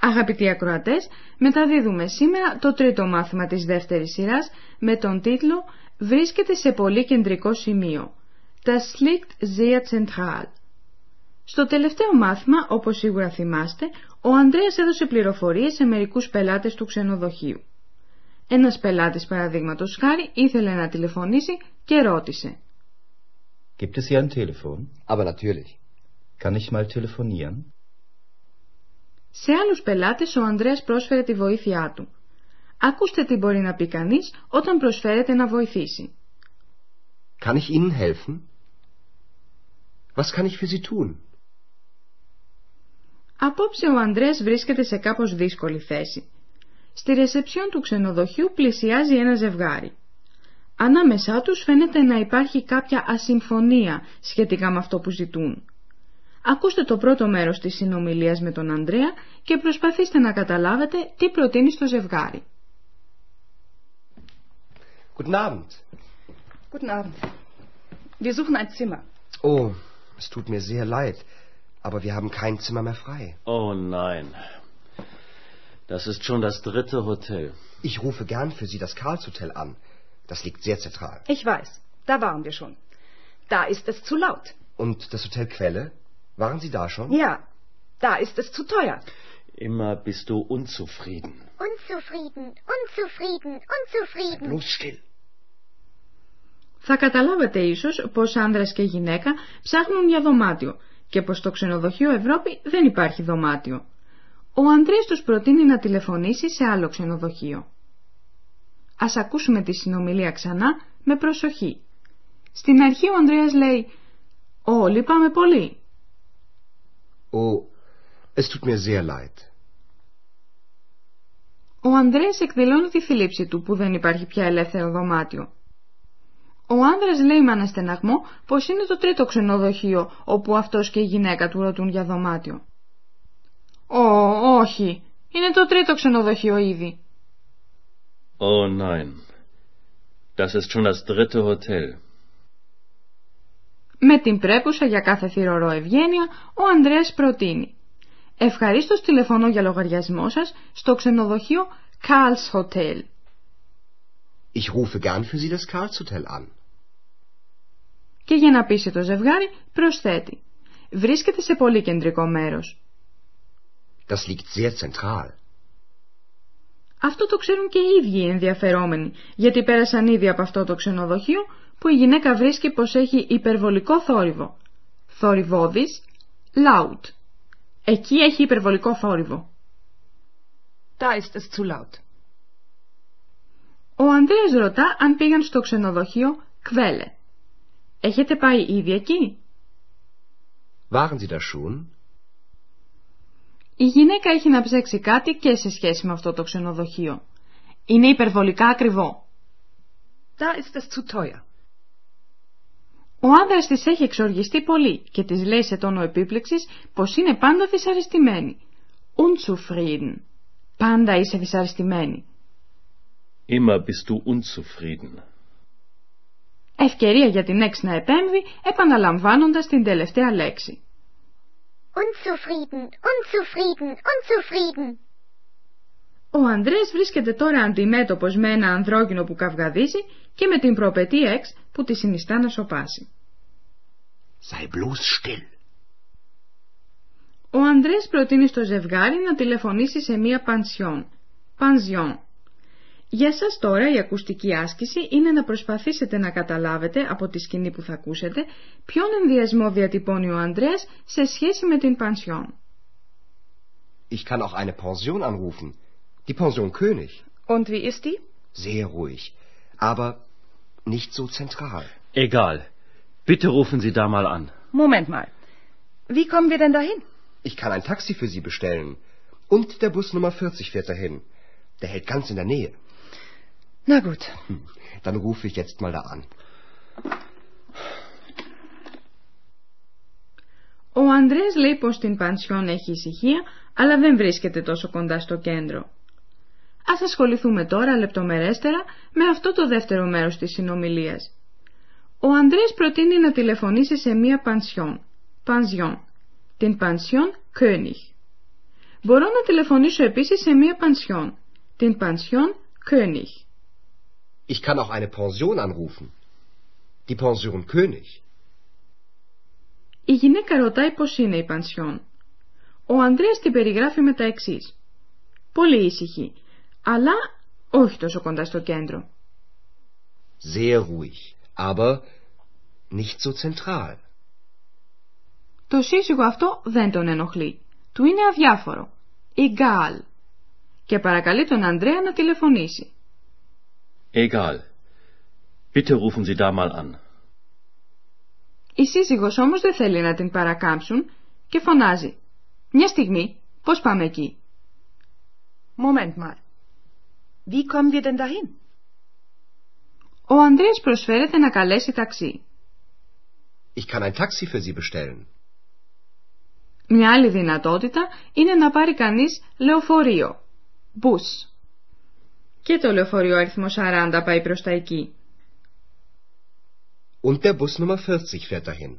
Αγαπητοί ακροατές, μεταδίδουμε σήμερα το τρίτο μάθημα της δεύτερης σειράς με τον τίτλο «Βρίσκεται σε πολύ κεντρικό σημείο». Das liegt sehr zentral. Στο τελευταίο μάθημα, όπως σίγουρα θυμάστε, ο Ανδρέας έδωσε πληροφορίες σε μερικούς πελάτες του ξενοδοχείου. Ένας πελάτης παραδείγματος χάρη ήθελε να τηλεφωνήσει και ρώτησε Gibt es hier ein Telefon? Aber natürlich. Kann ich mal telefonieren? Σε άλλους πελάτες ο Ανδρέας πρόσφερε τη βοήθειά του. Ακούστε τι μπορεί να πει κανείς όταν προσφέρεται να βοηθήσει. Kann ich Ihnen helfen? Was kann ich für Sie tun? Απόψε ο Ανδρέας βρίσκεται σε κάπως δύσκολη θέση. Στη ρεσεψιόν του ξενοδοχείου πλησιάζει ένα ζευγάρι. Ανάμεσά τους φαίνεται να υπάρχει κάποια ασυμφωνία σχετικά με αυτό που ζητούν. Ακούστε το πρώτο μέρος της συνομιλίας με τον Ανδρέα και προσπαθήστε να καταλάβετε τι προτείνει στο ζευγάρι. Guten Abend. Guten Abend. Wir suchen ein Zimmer. Oh, es tut mir sehr leid, aber wir haben kein Zimmer mehr frei. Oh nein. Das ist schon das dritte Hotel. Ich rufe gern für Sie das Karlshotel an. Das liegt sehr zentral. Ich weiß, da waren wir schon. Da ist es zu laut. Und das Hotel Quelle? Waren Sie da schon? Ja, da ist es zu teuer. Immer bist du unzufrieden. Unzufrieden, unzufrieden, unzufrieden. Bloß still. Θα καταλάβετε ίσως πως άνδρας και γυναίκα ψάχνουν για δωμάτιο και πως στο ξενοδοχείο Ευρώπη δεν υπάρχει δωμάτιο. Ο Ανδρέας τους προτείνει να τηλεφωνήσει σε άλλο ξενοδοχείο. Ας ακούσουμε τη συνομιλία ξανά με προσοχή. Στην αρχή ο Ανδρέας λέει «Ω, λυπάμαι πολύ». Oh, es tut mir sehr leid. Ο Ανδρέας εκδηλώνει τη θλίψη του που δεν υπάρχει πια ελεύθερο δωμάτιο. Ο άνδρας λέει με αναστεναγμό πως είναι το τρίτο ξενοδοχείο όπου αυτός και η γυναίκα του ρωτούν για δωμάτιο. Ω, όχι, είναι το τρίτο ξενοδοχείο ήδη. Oh nein. Das ist schon das dritte Hotel. Με την πρέπουσα για κάθε θηρορό ευγένεια, ο Ανδρέας προτείνει «Ευχαρίστως τηλεφωνώ για λογαριασμό σας στο ξενοδοχείο Karls Hotel». Ich rufe gern für Sie das Karlshotel an. Και για να πείσει το ζευγάρι προσθέτει «Βρίσκεται σε πολύ κεντρικό μέρος». Das liegt sehr zentral. Αυτό το ξέρουν και οι ίδιοι οι ενδιαφερόμενοι, γιατί πέρασαν ήδη από αυτό το ξενοδοχείο που η γυναίκα βρίσκει πως έχει υπερβολικό θόρυβο. Θορυβόδης, loud. Εκεί έχει υπερβολικό θόρυβο. Da ist es zu laut. Ο Ανδρέας ρωτά αν πήγαν στο ξενοδοχείο Κβέλε. Έχετε πάει ήδη εκεί; Waren Sie da schon? Η γυναίκα έχει να ψέξει κάτι και σε σχέση με αυτό το ξενοδοχείο. Είναι υπερβολικά ακριβό. Da ist es zu teuer. Ο άνδρας της έχει εξοργιστεί πολύ και της λέει σε τόνο επίπληξης πως είναι πάντα δυσαρεστημένη. Unzufrieden. Πάντα είσαι δυσαρεστημένη. Immer bist du unzufrieden. Ευκαιρία για την έξι να επέμβει επαναλαμβάνοντας την τελευταία λέξη. Unzufrieden, unzufrieden, unzufrieden. Ο Ανδρέας βρίσκεται τώρα αντιμέτωπος με ένα ανδρόγυνο που καυγαδίζει και με την προπετή εξ που τη συνιστά να σοπάσει. Sei bloß still. Ο Ανδρέας προτείνει στο ζευγάρι να τηλεφωνήσει σε μία πανσιόν. Πανζιόν. Για σας τώρα η ακουστική άσκηση είναι να προσπαθήσετε να καταλάβετε από τη σκηνή που θα ακούσετε ποιον ενδιασμό διατυπώνει ο Ανδρέας σε σχέση με την πανσιόν. Ich kann auch eine Pension anrufen. Die Pension König. Und wie ist die? Sehr ruhig. Aber nicht so zentral. Egal. Bitte rufen Sie da mal an. Moment mal. Wie kommen wir denn dahin? Ich kann ein Taxi für Sie bestellen. Und der Bus Nummer 40 fährt dahin. Der hält ganz in der Nähe. Na gut. Hm, Dann rufe ich jetzt mal da an. Ο Ανδρέας λέει πως στην πανσιόν έχει ησυχία, αλλά δεν βρίσκεται τόσο κοντά στο κέντρο. Ας ασχοληθούμε τώρα λεπτομερέστερα με αυτό το δεύτερο μέρος της συνομιλίας. Ο Ανδρέας προτείνει να τηλεφωνήσει σε μία πανσιόν, πανσιόν, την πανσιόν König. Μπορώ να τηλεφωνήσω επίσης σε μία πανσιόν, την πανσιόν König. Ich kann auch eine Pension anrufen. Die Pension König. Η γυναίκα ρωτάει πώς είναι η πανσιόν. Ο Ανδρέας την περιγράφει με τα εξής. Πολύ ήσυχη, αλλά όχι τόσο κοντά στο κέντρο. Sehr ruhig, aber nicht so zentral. Το σύζυγο αυτό δεν τον ενοχλεί. Του είναι αδιάφορο. Egal. Και παρακαλεί τον Ανδρέα να τηλεφωνήσει. Egal. Bitte rufen Sie da mal an. Η σύζυγος όμως δεν θέλει να την παρακάμψουν και φωνάζει. Μια στιγμή, πώς πάμε εκεί; Moment mal. Wie kommen wir denn dahin? Ο Ανδρέας προσφέρεται να καλέσει ταξί. Ich kann ein Taxi für Sie bestellen. Μια άλλη δυνατότητα είναι να πάρει κανείς λεωφορείο. Bus. Και το λεωφορείο αριθμό 40 πάει προς τα εκεί. Und der Bus Nummer 40 fährt dahin.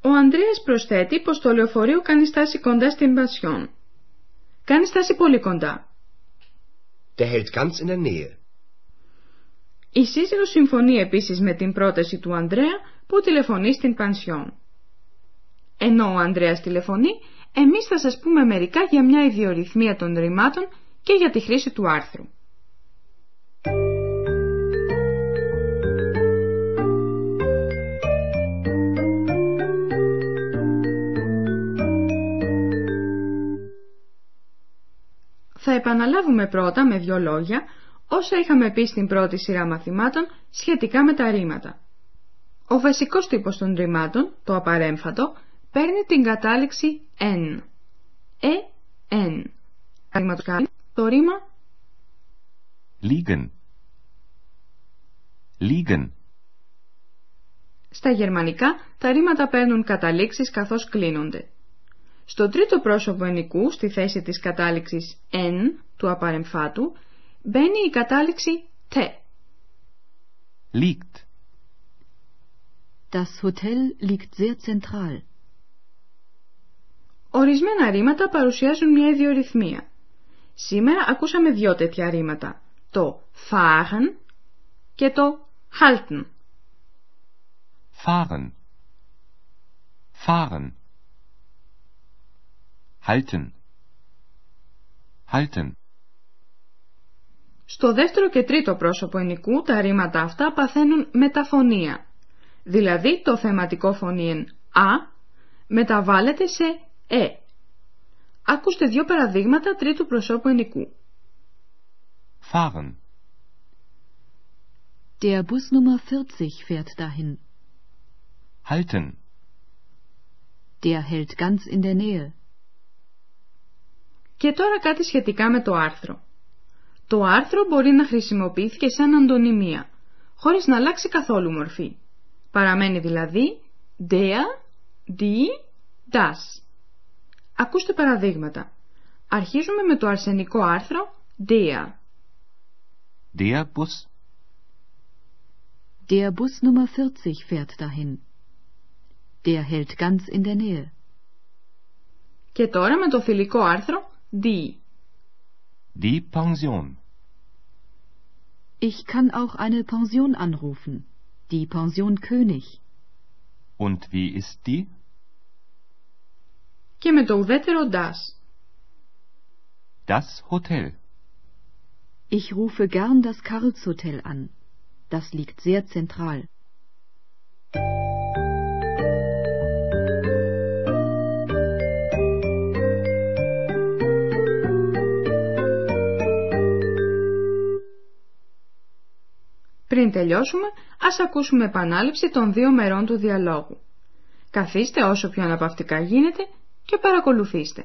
Ο Ανδρέας προσθέτει πως το λεωφορείο κάνει στάση κοντά στην Πασιόν. Κάνει στάση πολύ κοντά. Der hält ganz in der Nähe. Η σύζυγος συμφωνεί επίσης με την πρόταση του Ανδρέα που τηλεφωνεί στην Πανσιόν. Ενώ ο Ανδρέας τηλεφωνεί, εμείς θα σας πούμε μερικά για μια ιδιορυθμία των ρημάτων και για τη χρήση του άρθρου. Θα επαναλάβουμε πρώτα με δύο λόγια όσα είχαμε πει στην πρώτη σειρά μαθημάτων σχετικά με τα ρήματα. Ο βασικός τύπος των ρημάτων, το απαρέμφατο, παίρνει την κατάληξη N. Ε, N. Το ρήμα Liegen. Liegen. Στα γερμανικά τα ρήματα παίρνουν καταλήξεις καθώς κλείνονται. Στο τρίτο πρόσωπο ενικού, στη θέση της κατάληξης N του απαρεμφάτου, μπαίνει η κατάληξη T. Liegt. Das Hotel liegt sehr zentral. Ορισμένα ρήματα παρουσιάζουν μια ιδιορυθμία. Σήμερα ακούσαμε δυο τέτοια ρήματα, το fahren και το halten. Fahren. Fahren. Halten. Halten. Στο δεύτερο και τρίτο πρόσωπο ενικού τα ρήματα αυτά παθαίνουν μεταφωνία. Δηλαδή το θεματικό φωνήεν «α» μεταβάλλεται σε «ε». Ακούστε δύο παραδείγματα τρίτου προσώπου ενικού. Fahren. Der Bus Nummer 40 fährt dahin. Halten. Der hält ganz in der Nähe. Και τώρα κάτι σχετικά με το άρθρο. Το άρθρο μπορεί να χρησιμοποιήθηκε σαν αντωνυμία, χωρίς να αλλάξει καθόλου μορφή. Παραμένει δηλαδή der, die, das. Ακούστε παραδείγματα. Αρχίζουμε με το αρσενικό άρθρο der. Der Bus. Der Bus Nummer 40 fährt dahin. Der hält ganz in der Nähe. Και τώρα με το φιλικό άρθρο die. Die Pension. Ich kann auch eine Pension anrufen. Die Pension König. Und wie ist die? Και με το ουδέτερο das. Das Hotel. Ich rufe gern das Karlshotel an. Das liegt sehr zentral. Πριν τελειώσουμε, ας ακούσουμε επανάληψη των δύο μερών του διαλόγου. Καθίστε όσο πιο αναπαυτικά γίνεται και παρακολουθήστε.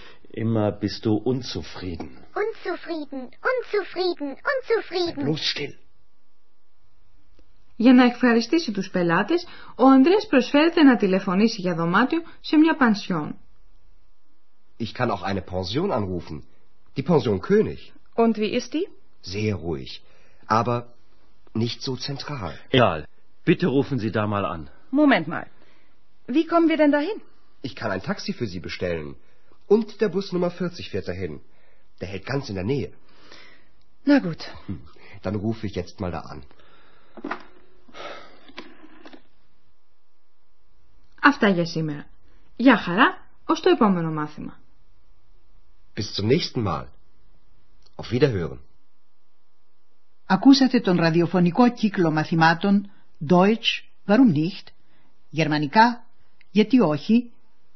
Immer bist du unzufrieden. Unzufrieden, unzufrieden, unzufrieden. Bloß still. Για να ευχαριστήσει τους πελάτες, ο Ανδρέας προσφέρεται να τηλεφωνήσει για δωμάτιο σε μια πανσιόν. Ich kann auch eine Pension anrufen. Die Pension König. Und wie ist die? Sehr ruhig. Aber nicht so zentral. Egal. Bitte rufen Sie da mal an. Moment mal. Wie kommen wir denn dahin? Ich kann ein Taxi für Sie bestellen. Und der Bus Nummer 40 fährt dahin. Der hält ganz in der Nähe. Na gut. Hm, Dann rufe ich jetzt mal da an. Αυτά για σήμερα. Γεια χαρά, ως το επόμενο μάθημα. Bis zum nächsten Mal. Auf Wiederhören. Ακούσατε τον ραδιοφωνικό κύκλο μαθημάτων Deutsch, warum nicht? Γερμανικά, γιατί όχι?